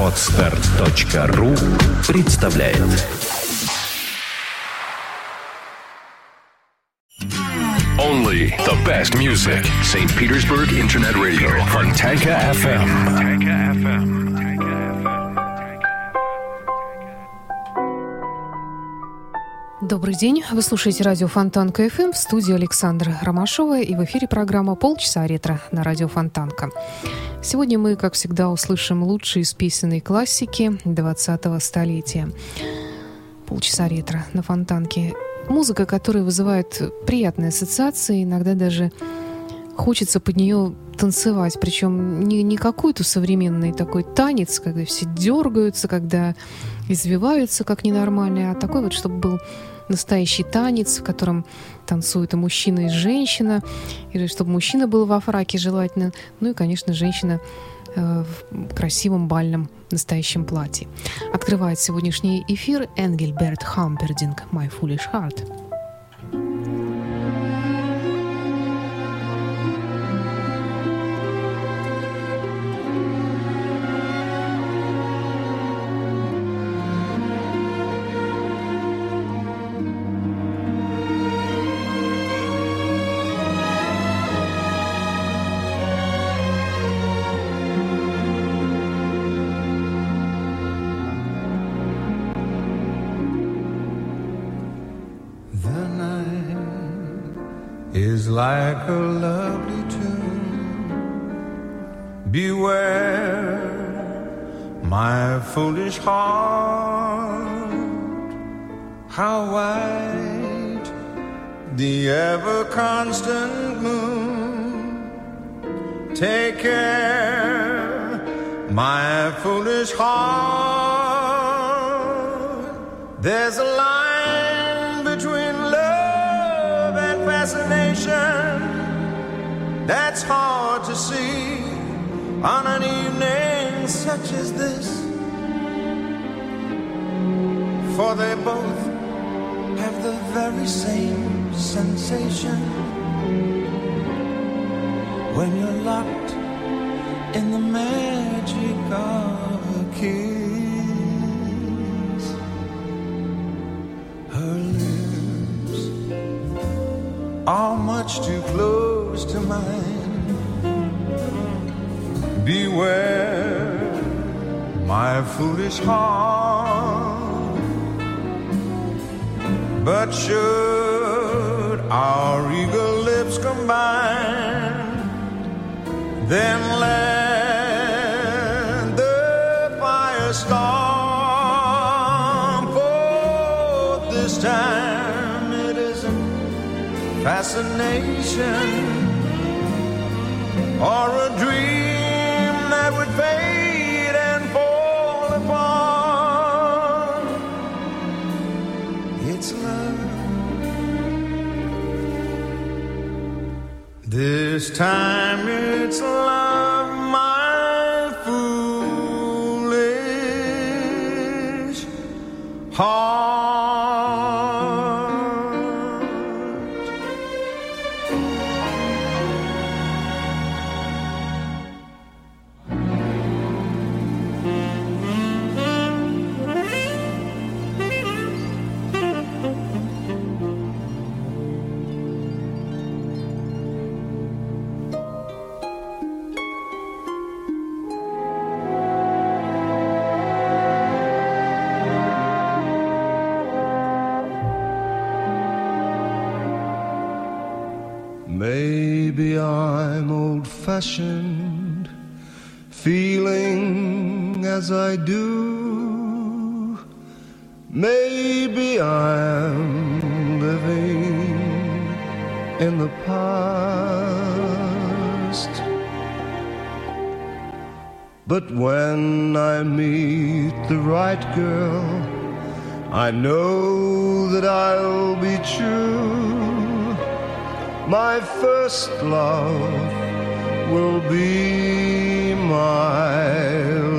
Отстар.ру представляет Only the best music. St. Petersburg Internet Radio. Fontanka FM. Fontanka FM. Добрый день. Вы слушаете радио Фонтанка КФМ в студии Александра Ромашова и в эфире программа «Полчаса ретро» на радио Фонтанка. Сегодня мы, как всегда, услышим лучшие из песенной классики 20-го столетия. «Полчаса ретро» на Фонтанке. Музыка, которая вызывает приятные ассоциации, иногда даже хочется под нее танцевать, причем не, не какой-то современный такой танец, когда все дергаются, когда извиваются как ненормальные, а такой вот, чтобы был настоящий танец, в котором танцуют и мужчина, и женщина, или чтобы мужчина был во фраке желательно, ну и, конечно, женщина э, в красивом бальном настоящем платье. Открывает сегодняшний эфир Энгельберт Хампердинг «My Foolish Heart». Like a lovely tune. Beware, my foolish heart, how white the ever constant moon. Take care, my foolish heart. There's a line between love and fascination that's hard to see on an evening such as this. For they both have the very same sensation when you're locked in the magic of a kiss. Her lips are much too close to mine. Beware, my foolish heart. But should our eager lips combine, then let the fire storm. For this time it isn't fascination or a dream that would fade and fall apart. It's love. This time it's love, fashioned, feeling as I do. Maybe I'm living in the past. But when I meet the right girl, I know that I'll be true. My first love will be my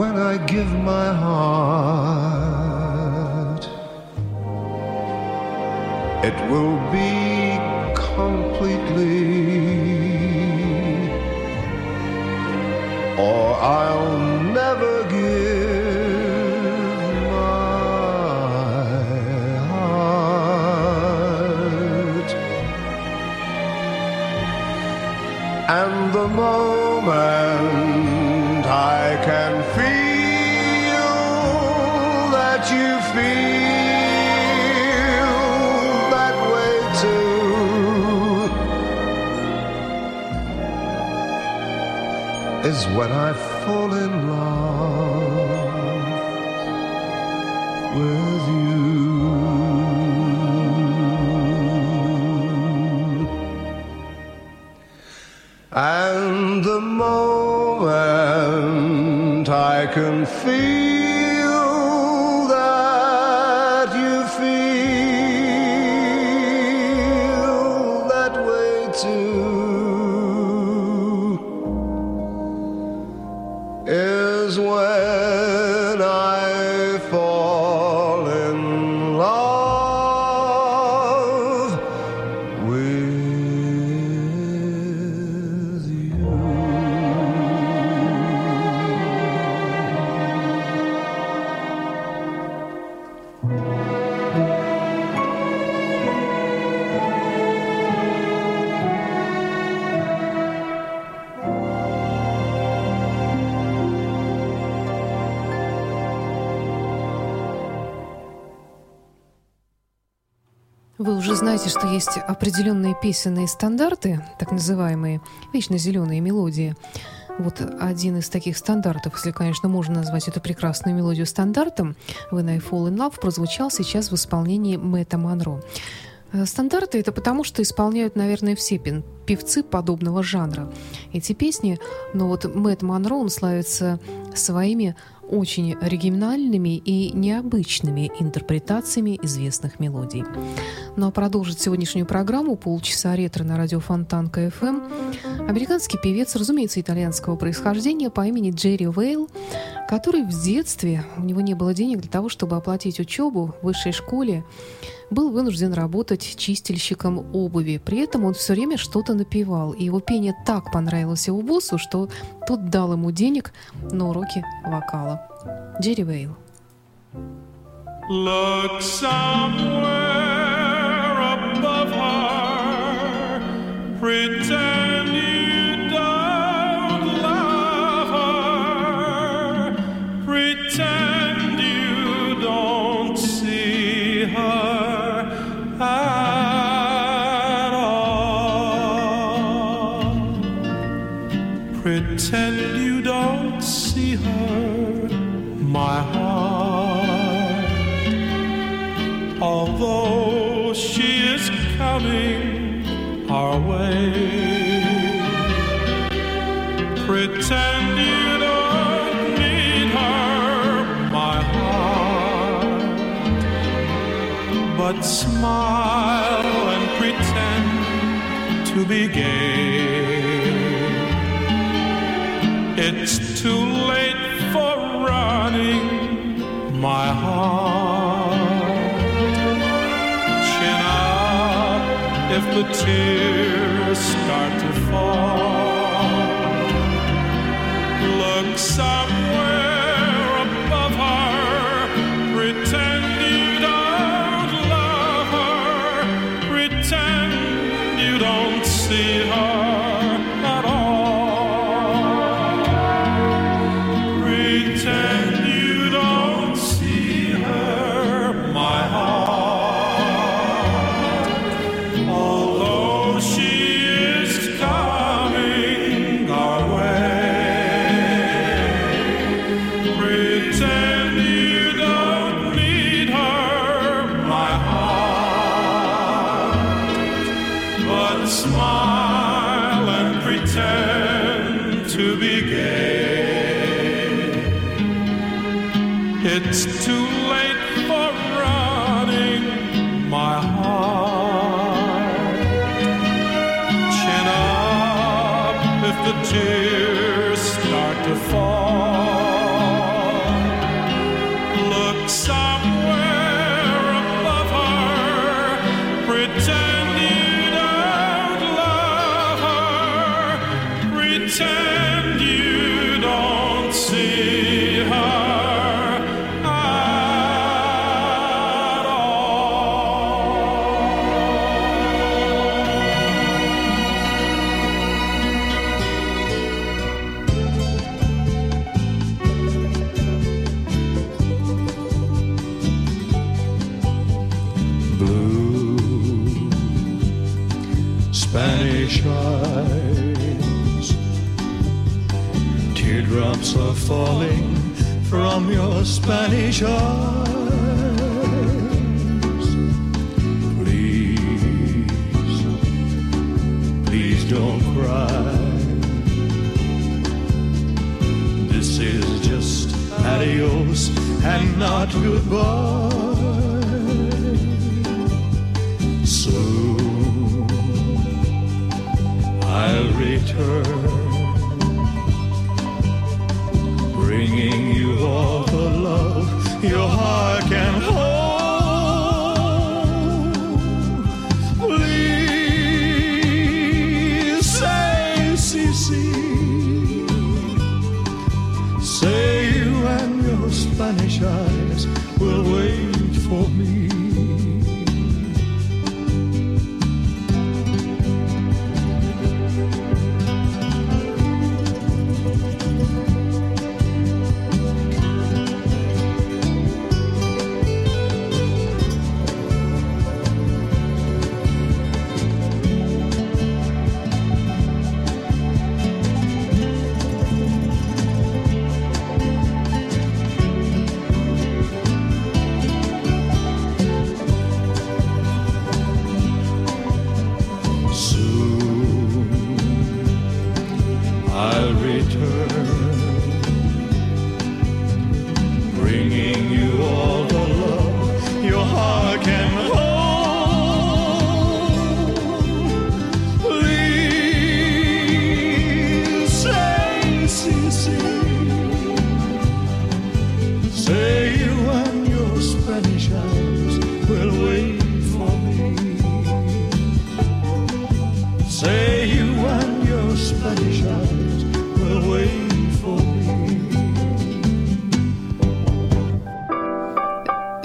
When I give my heart, it will be completely, or I'll never give my heart. And the moment is when I fall in love with you. And the moment I can feel что есть определенные песенные стандарты, так называемые вечно зеленые мелодии. Вот один из таких стандартов, если, конечно, можно назвать эту прекрасную мелодию стандартом, «When I Fall in Love» прозвучал сейчас в исполнении Мэтта Монро. Э, Стандарты это потому, что исполняют, наверное, все певцы подобного жанра. Эти песни, но вот Мэтт Монро, он славится своими очень оригинальными и необычными интерпретациями известных мелодий. Ну а продолжит сегодняшнюю программу полчаса ретро на радио Фонтан КФМ американский певец, разумеется, итальянского происхождения по имени Джерри Вейл, который в детстве, у него не было денег для того, чтобы оплатить учебу в высшей школе, был вынужден работать чистильщиком обуви. При этом он все время что-то напевал. И его пение так понравилось его боссу, что тот дал ему денег на уроки вокала. Джерри Вейл. Look somewhere above her. Pretend be gay. It's too late for running, my heart. Chin up if the tears start to fall. Look somewhere heart. Chin up if the tears Spanish eyes. Please, please don't cry. This is just adios and not goodbye. Soon I'll return, love your heart can hold. Please say, Cece, say you and your Spanish eyes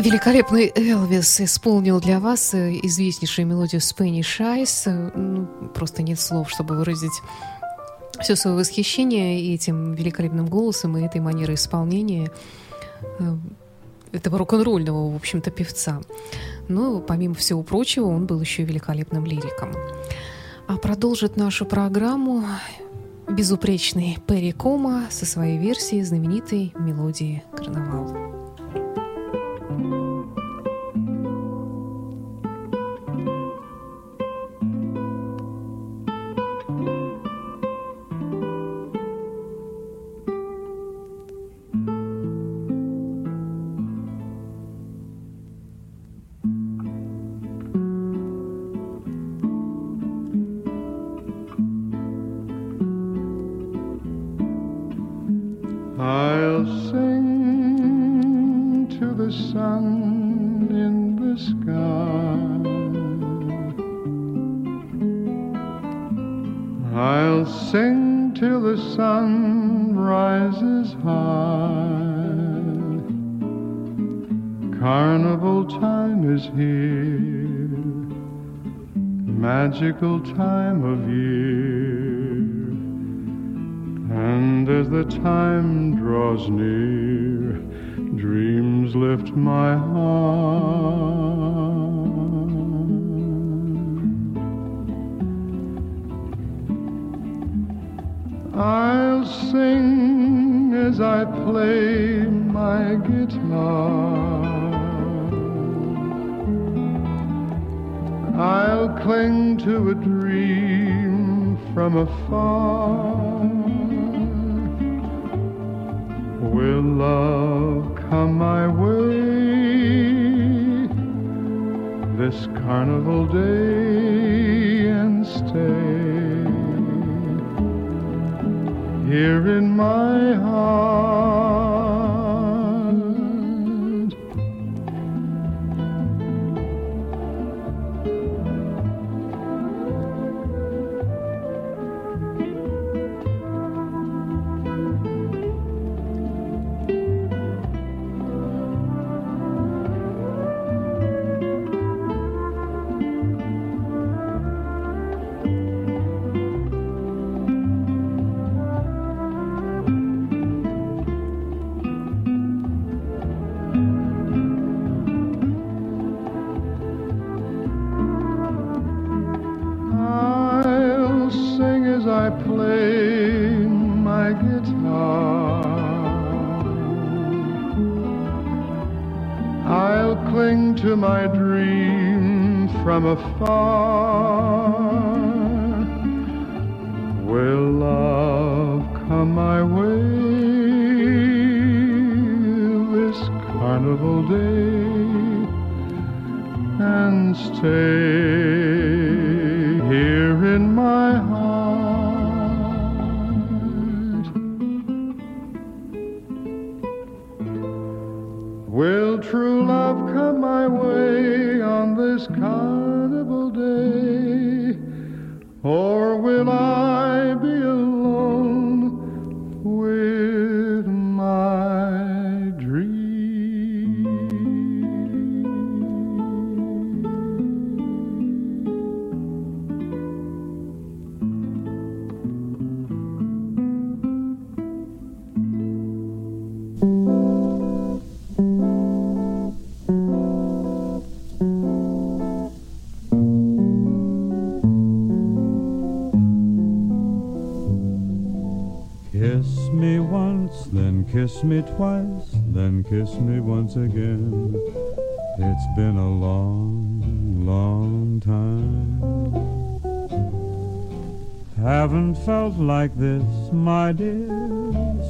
Великолепный Элвис исполнил для вас э, известнейшую мелодию Spanish Eyes. Э, ну, просто нет слов, чтобы выразить все свое восхищение этим великолепным голосом и этой манерой исполнения э, этого рок-н-ролльного, в общем-то, певца. Но, помимо всего прочего, он был еще и великолепным лириком. А продолжит нашу программу безупречный Перри Кома со своей версией знаменитой мелодии «Карнавал». I'll sing to the sun in the sky. I'll sing till the sun rises high. Carnival time is here, magical time of year. Time draws near, dreams lift my heart. I'll sing as I play my guitar. I'll cling to a dream from afar. Love come my way this carnival day and stay here in my heart. Dream from afar. Will love come my way this carnival day? and stay kiss me twice, then kiss me once again. It's been a long, long time. Haven't felt like this, my dear,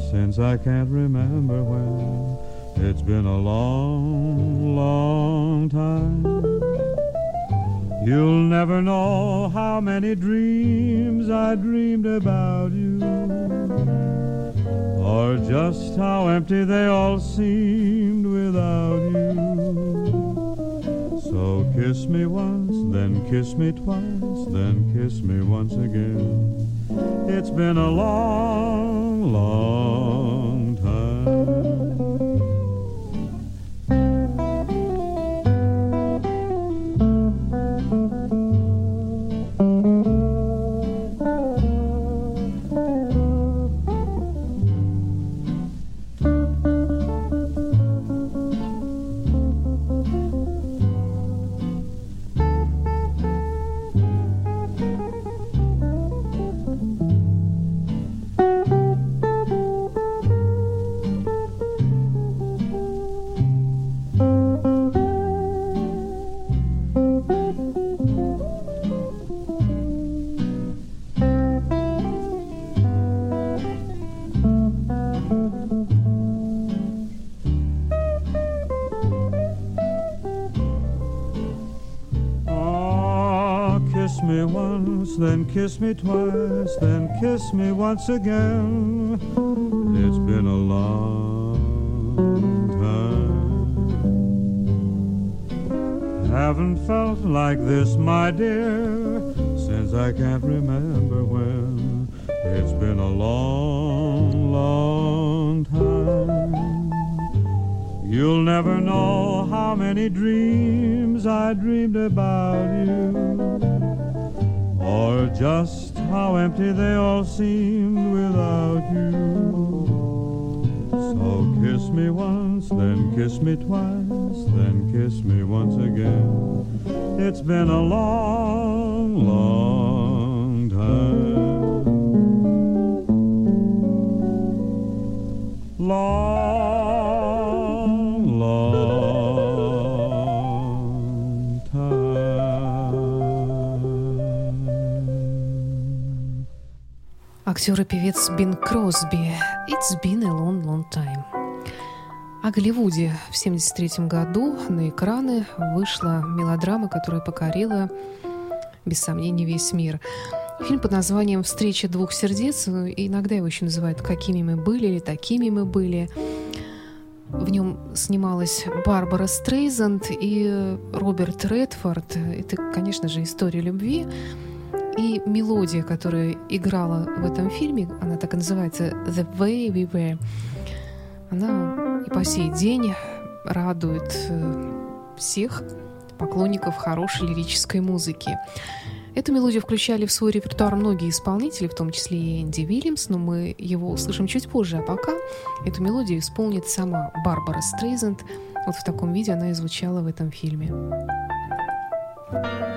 since I can't remember when. It's been a long, long time. You'll never know how many dreams I dreamed about you, or just how empty they all seemed without you. So kiss me once, then kiss me twice, then kiss me once again. It's been a long, long once, then kiss me twice, then kiss me once again. It's been a long time. Haven't felt like this, my dear, since I can't remember when. It's been a long, long time. You'll never know how many dreams I dreamed about you, or just how empty they all seemed without you. So kiss me once, then kiss me twice, then kiss me once again. It's been a long, long time. Long, Актер и певец Бин Кросби. It's been a long, long time. О Голливуде в 1973 году на экраны вышла мелодрама, которая покорила, без сомнений, весь мир. Фильм под названием «Встреча двух сердец», иногда его еще называют «Какими мы были» или «Такими мы были». В нем снималась Барбара Стрейзанд и Роберт Редфорд. Это, конечно же, история любви. И мелодия, которая играла в этом фильме, она так и называется «The Way We Were», она и по сей день радует э, всех поклонников хорошей лирической музыки. Эту мелодию включали в свой репертуар многие исполнители, в том числе и Энди Вильямс, но мы его услышим чуть позже. А пока эту мелодию исполнит сама Барбара Стрейзенд. Вот в таком виде она и звучала в этом фильме. our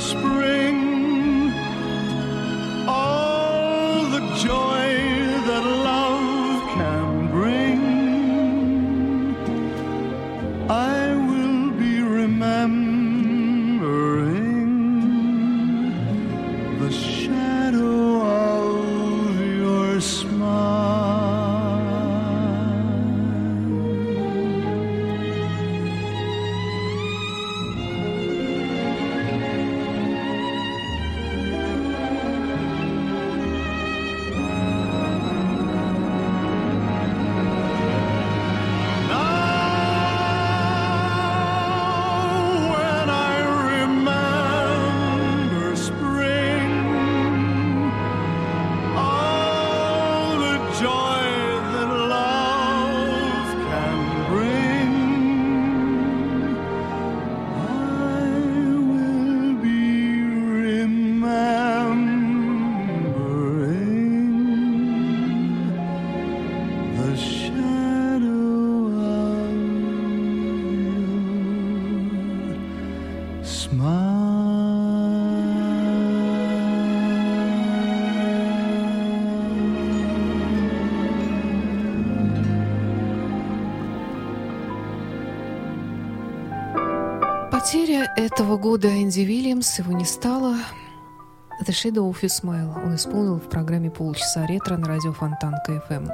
spring, Этого года Энди Вильямс, его не стало. The Shadow of Smile он исполнил в программе «Полчаса ретро» на радио Фонтан КФМ.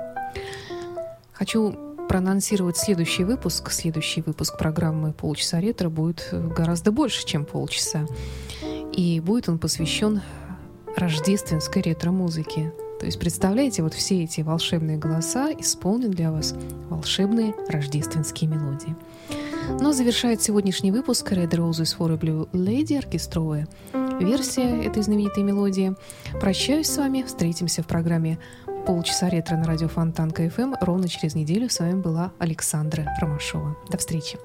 Хочу проанонсировать следующий выпуск. Следующий выпуск программы «Полчаса ретро» будет гораздо больше, чем полчаса. И будет он посвящен рождественской ретро-музыке. То есть, представляете, вот все эти волшебные голоса исполнят для вас волшебные рождественские мелодии. Но завершает сегодняшний выпуск Red Roses for a Blue Lady оркестровая версия этой знаменитой мелодии. Прощаюсь с вами, встретимся в программе «Полчаса ретро» на радио Фонтан КФМ. Ровно через неделю с вами была Александра Ромашова. До встречи.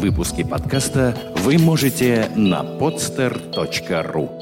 Выпуски подкаста вы можете на podster.ru